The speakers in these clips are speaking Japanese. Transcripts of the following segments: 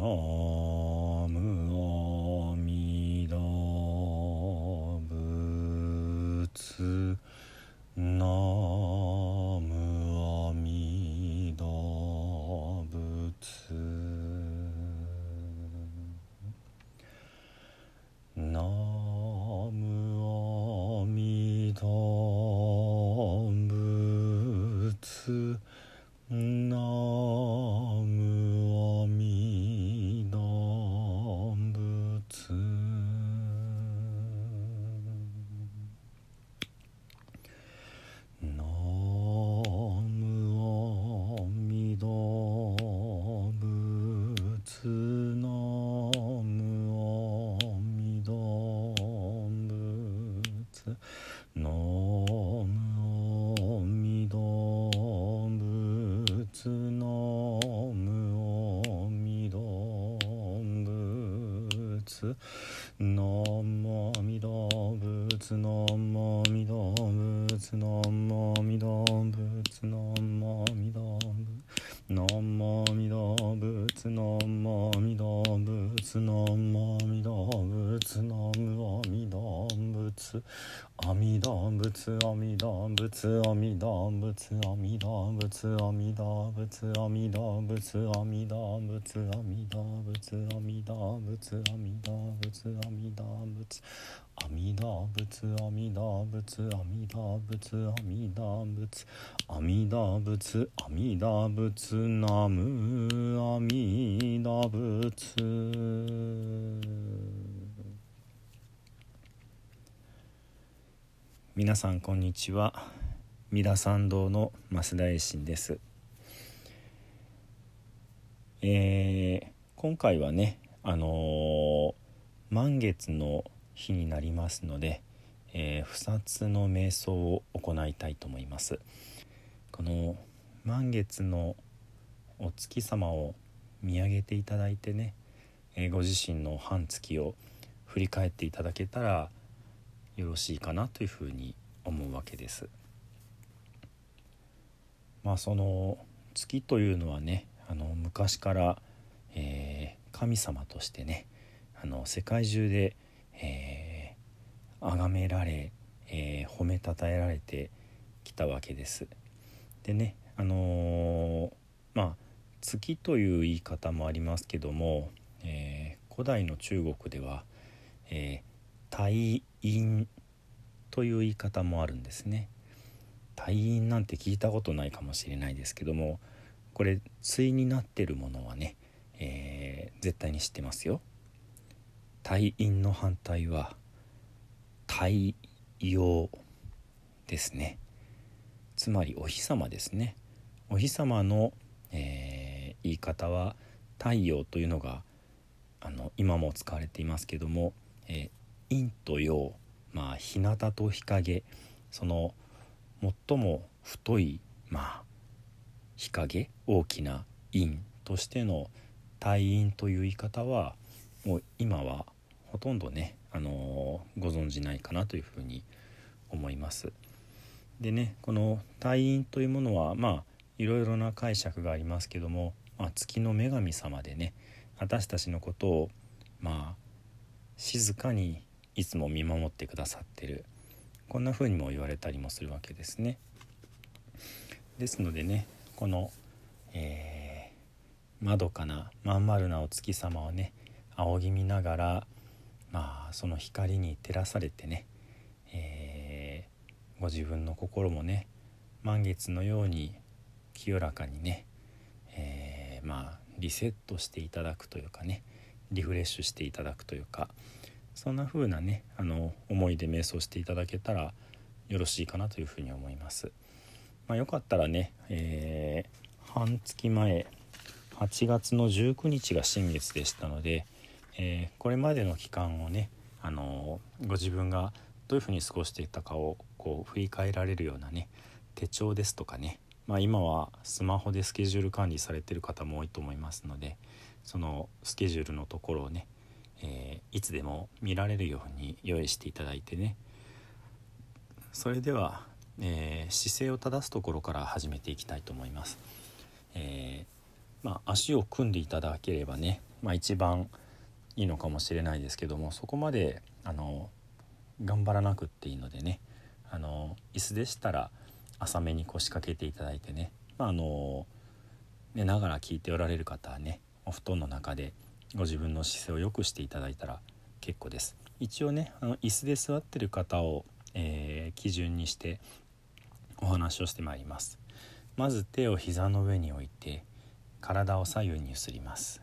Oh. 仏ナムアミダ仏ナムアミダ仏ナムアミダ仏ナムアミダ仏ナムアミダ仏ナムアミダ仏ナムアミダ仏ナムアミダ仏阿弥陀仏阿弥陀仏阿弥陀仏阿弥陀仏阿弥陀仏阿弥陀仏阿弥陀仏阿弥陀仏阿弥陀仏阿弥陀仏阿弥陀仏阿弥陀仏阿弥陀仏阿弥陀仏阿弥陀仏阿弥陀仏阿弥陀仏ナム阿弥陀仏皆さんこんにちは。三田参道の増田栄信です。えー今回はねあのー満月の日になりますので、えー不殺の瞑想を行いたいと思います。この満月のお月様を見上げていただいてね、えーご自身の半月を振り返っていただけたらよろしいかなというふうに思うわけです。まあその月というのはねあの昔から、えー神様としてねあの世界中で、えー崇められ、えー褒めたたえられてきたわけです。でねあのーまあ月という言い方もありますけども、えー古代の中国では、えー大陰という言い方もあるんですね。大陰なんて聞いたことないかもしれないですけどもこれ対になってるものはね、えー絶対に知ってますよ。大陰の反対は太陽ですね。つまりお日様ですね。お日様の、えー言い方は太陽というのがあの今も使われていますけども、えー陰と陽まあ日向と日陰その最も太いまあ日陰大きな陰としての大陰という言い方はもう今はほとんどね、あのーご存じないかなというふうに思います。でねこの大陰というものはまあいろいろな解釈がありますけども、まあ、月の女神様でね私たちのことをまあ静かにいつも見守ってくださってるこんな風にも言われたりもするわけですね。ですのでねこの、えー、まどかなまん丸なお月様をね仰ぎ見ながらまあその光に照らされてね、えーご自分の心もね満月のように清らかにね、えーまあリセットしていただくというかねリフレッシュしていただくというかそんな風なねあの思いで瞑想していただけたらよろしいかなというふうに思います。まあ、よかったらね、えー半月前8月の19日が新月でしたので、えーこれまでの期間をね、あのご自分がどういうふうに過ごしていたかをこう振り返られるようなね手帳ですとかね、まあ、今はスマホでスケジュール管理されてる方も多いと思いますのでそのスケジュールのところをね、えーいつでも見られるように用意していただいてねそれでは、えー姿勢を正すところから始めていきたいと思います。えーまあ、足を組んでいただければね、まあ、一番いいのかもしれないですけどもそこまであの頑張らなくっていいのでねあの椅子でしたら浅めに腰掛けていただいてね、まあ、あの寝ながら聞いておられる方はねお布団の中でご自分の姿勢を良くしていただいたら結構です。一応ねあの椅子で座ってる方を、えー、基準にしてお話をしてまいります。まず手を膝の上に置いて体を左右にゆすります。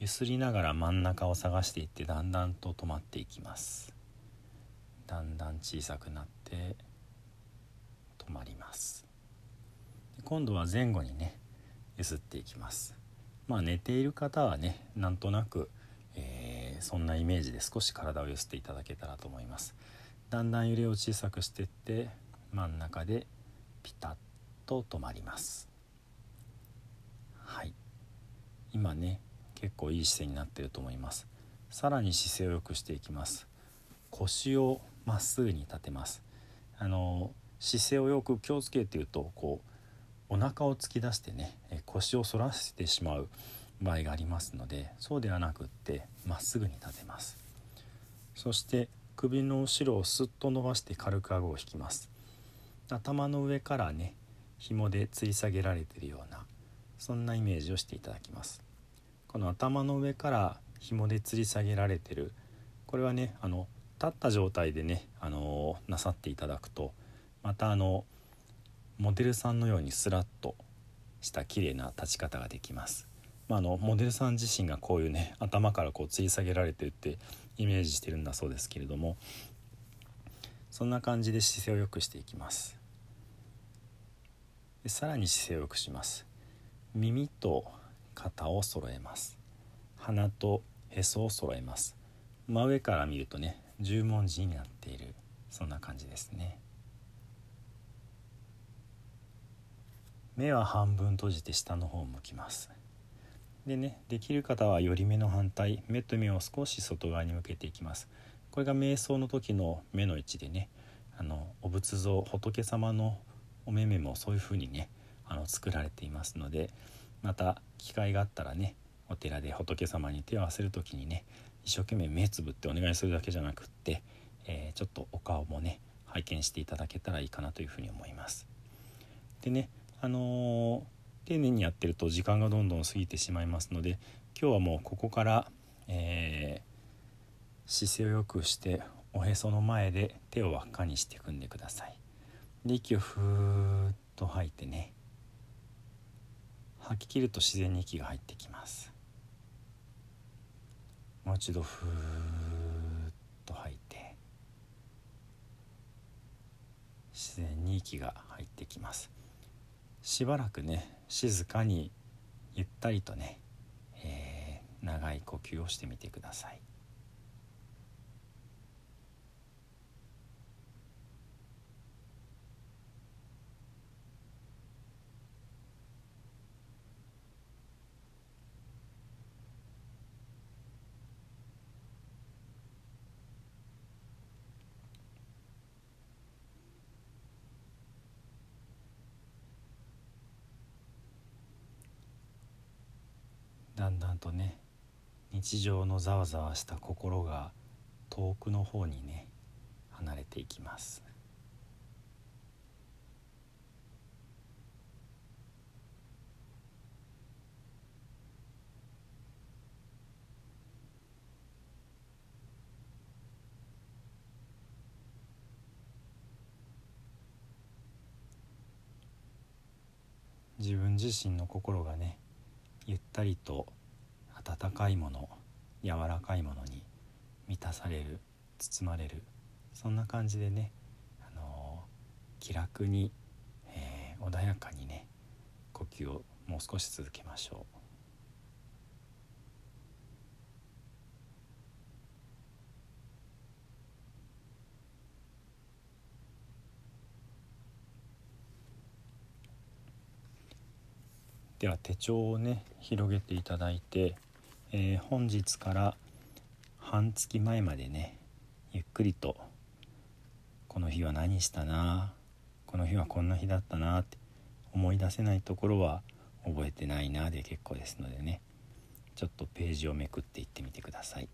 ゆすりながら真ん中を探していってだんだんと止まっていきます。だんだん小さくなって止まります。今度は前後にねゆすっていきます。まあ寝ている方はねなんとなく、えー、そんなイメージで少し体をゆすっていただけたらと思います。だんだん揺れを小さくしてって真ん中でピタッと止まります。はい。今ね結構いい姿勢になってると思います。さらに姿勢を良くしていきます。腰をまっすぐに立てます。あの姿勢をよく気をつけて言うとこうお腹を突き出してね腰を反らせてしまう場合がありますのでそうではなくってまっすぐに立てます。そして首の後ろをスッと伸ばして軽く顎を引きます。頭の上からね紐で吊り下げられているようなそんなイメージをしていただきます。この頭の上から紐で吊り下げられてるこれはねあの立った状態でね、あのなさっていただくとまたあのモデルさんのようにスラッとした綺麗な立ち方ができます。まあ、あのモデルさん自身がこういうね頭からこう吊り下げられてるってイメージしてるんだそうですけれどもそんな感じで姿勢を良くしていきます。でさらに姿勢を良くします。耳と肩を揃えます。鼻とへそを揃えます。真上から見るとね十文字になっている。そんな感じですね。目は半分閉じて下の方を向きますでねできる方は寄り目の反対目と目を少し外側に向けていきますこれが瞑想の時の目の位置でねあのお仏像仏様のお目目もそういう風にねあの作られていますのでまた機会があったらねお寺で仏様に手を合わせる時にね一生懸命目つぶってお願いするだけじゃなくって、えー、ちょっとお顔もね拝見していただけたらいいかなというふうに思います。でねあのー、丁寧にやってると時間がどんどん過ぎてしまいますので今日はもうここから、えー、姿勢を良くしておへその前で手を輪っかにして組んでください。で息をふーっと吐いてね。吐き切ると自然に息が入ってきます。もう一度ふーっと吐いて自然に息が入ってきます。しばらくね静かにゆったりとね、えー、長い呼吸をしてみてください。だんだんとね日常のざわざわした心が遠くの方にね離れていきます。自分自身の心がねゆったりと温かいもの柔らかいものに満たされる包まれるそんな感じでね、あのー、気楽に、えー、穏やかにね呼吸をもう少し続けましょう。では手帳をね広げていただいて、えー、本日から半月前までねゆっくりとこの日は何したなこの日はこんな日だったなって思い出せないところは覚えてないなで結構ですのでねちょっとページをめくっていってみてください。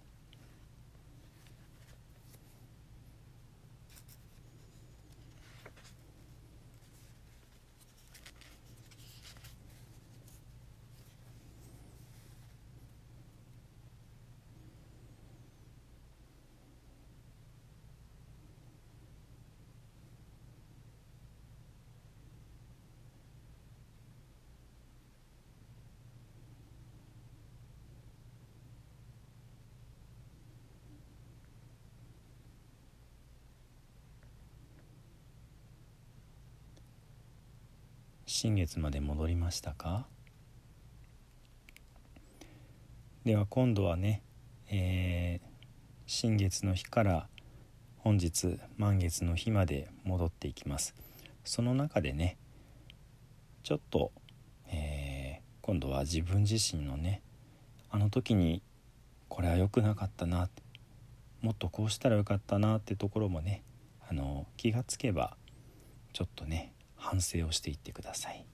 新月まで戻りましたか？では今度はね、えー、新月の日から本日満月の日まで戻っていきます。その中でねちょっと、えー、今度は自分自身のねあの時にこれは良くなかったなもっとこうしたらよかったなってところもねあの気がつけばちょっとね反省をしていってください。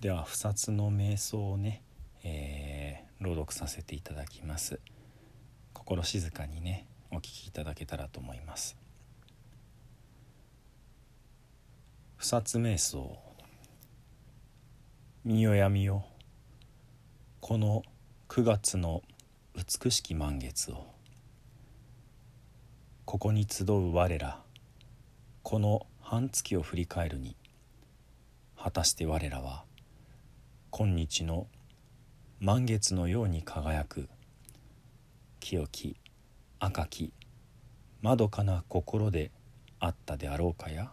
では不殺の瞑想をね、えー、朗読させていただきます心静かにねお聞きいただけたらと思います。不殺瞑想見よやみよ。この9月の美しき満月を。ここに集う我ら。この半月を振り返るに。果たして我らは。今日の満月のように輝く。清き赤きまどかな心であったであろうかや？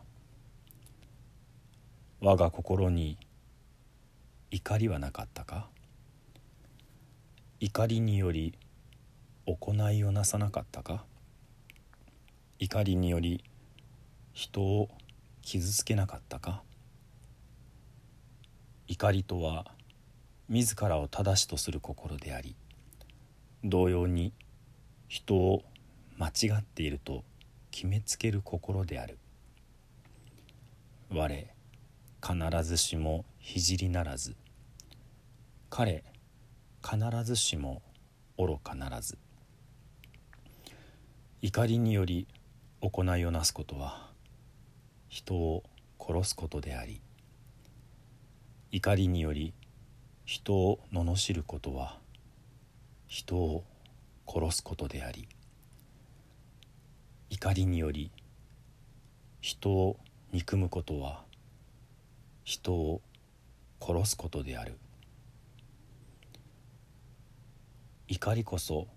我が心に怒りはなかったか？怒りにより行いをなさなかったか？怒りにより人を傷つけなかったか？怒りとは自らを正しとする心であり同様に人を間違っていると決めつける心である。我必ずしも聖ならず。彼必ずしも愚かならず。怒りにより行いをなすことは人を殺すことであり。怒りにより人を罵ることは人を殺すことであり怒りにより人を憎むことは人を殺すことである。怒りこそ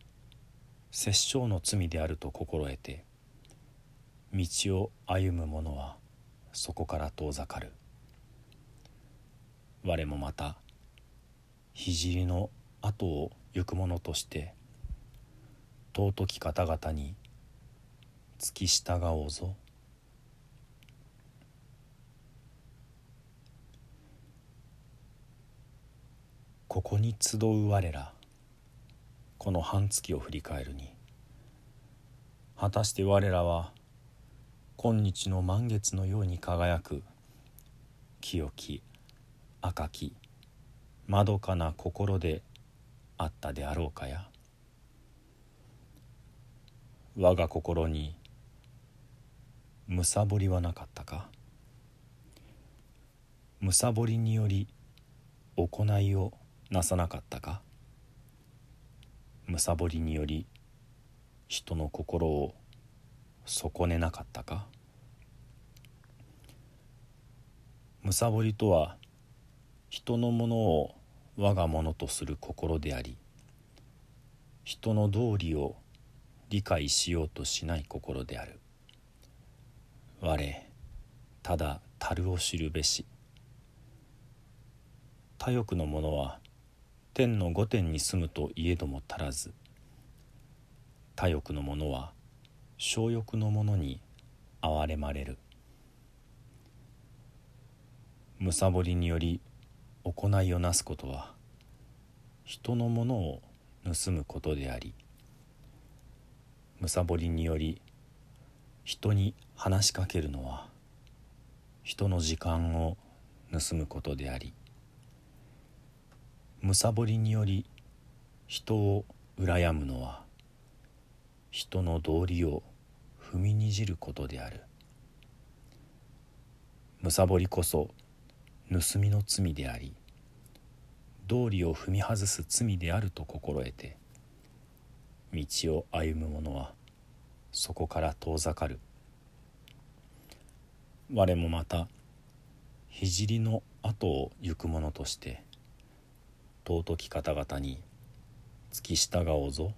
殺生の罪であると心得て道を歩む者はそこから遠ざかる。我もまた聖の後を行く者として尊き方々に付き従おうぞ。ここに集う我らこの半月を振り返るに果たして我らは今日の満月のように輝く清き赤きまどかな心であったであろうかや。我が心にむさぼりはなかったか？むさぼりにより行いをなさなかったか？むさぼりにより人の心を損ねなかったか？むさぼりとは人のものを我がものとする心であり人の道理を理解しようとしない心である。我ただ樽を知るべし。他欲の者は天の御殿に住むといえども足らず。他欲の者は小欲の者に憐れまれる。むさぼりにより行いをなすことは人のものを盗むことであり。むさぼりにより人に話しかけるのは人の時間を盗むことでありむさぼりにより人を羨むのは人の道理を踏みにじることである。むさぼりこそ盗みの罪であり道理を踏み外す罪であると心得て道を歩む者はそこから遠ざかる。我もまた聖の後を行く者として尊き方々に付き従おうぞ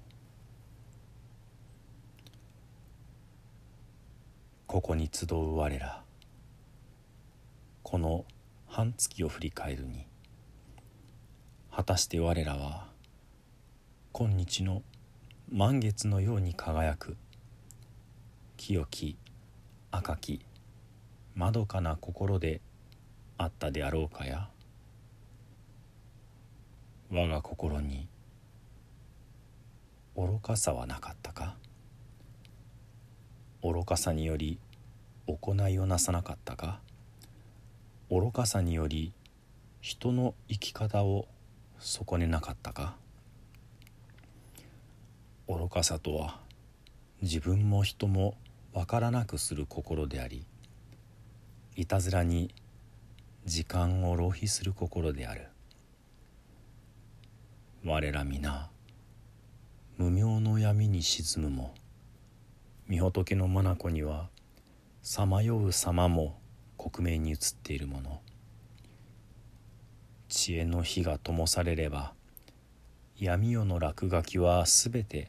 ここに集う我らこの半月を振り返るに果たして我らは今日の満月のように輝く。清き赤きまどかな心であったであろうかや。我が心に愚かさはなかったか。愚かさにより行いをなさなかったか。愚かさにより人の生き方を損ねなかったか。愚かさとは自分も人も分からなくする心でありいたずらに時間を浪費する心である。我ら皆無明の闇に沈むも御仏の眼にはさまよう様も克明に映っているもの。知恵の火が灯されれば闇夜の落書きはすべて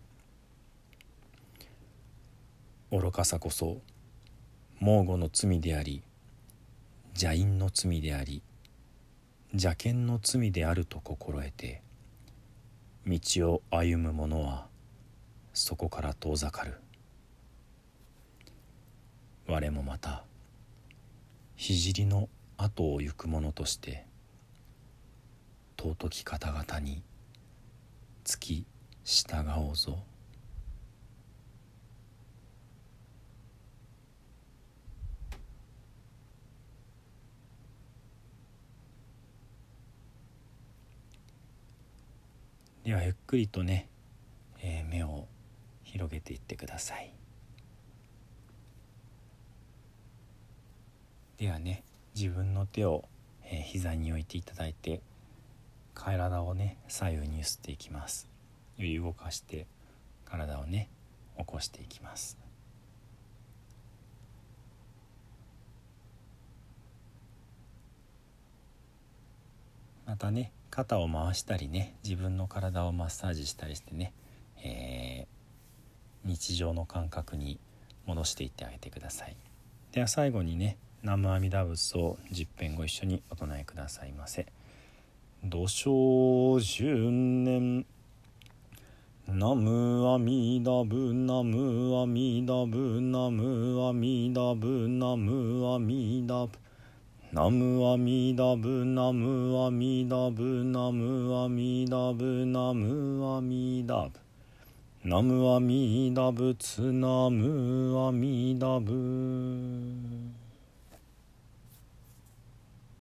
愚かさこそ猛虎の罪であり邪因の罪であり邪見の罪であると心得て道を歩む者はそこから遠ざかる。我もまた聖の後を行く者として尊き方々に付き従おうぞ。ではゆっくりとね、えー、目を広げていってください。ではね自分の手を、えー、膝に置いていただいて体をね左右に揺すっていきます。より動かして体をね起こしていきます。またね肩を回したりね自分の体をマッサージしたりしてね、えー、日常の感覚に戻していってあげてください。では最後にね南無阿弥陀仏を十遍ご一緒にお唱えくださいませ。土生十年ナムアミダブナムアミダブナムアミダブナムアミダブナムアミダブナムアミダブナムアミダブナムアミダブ。ナムアミダブツナムアミダブ。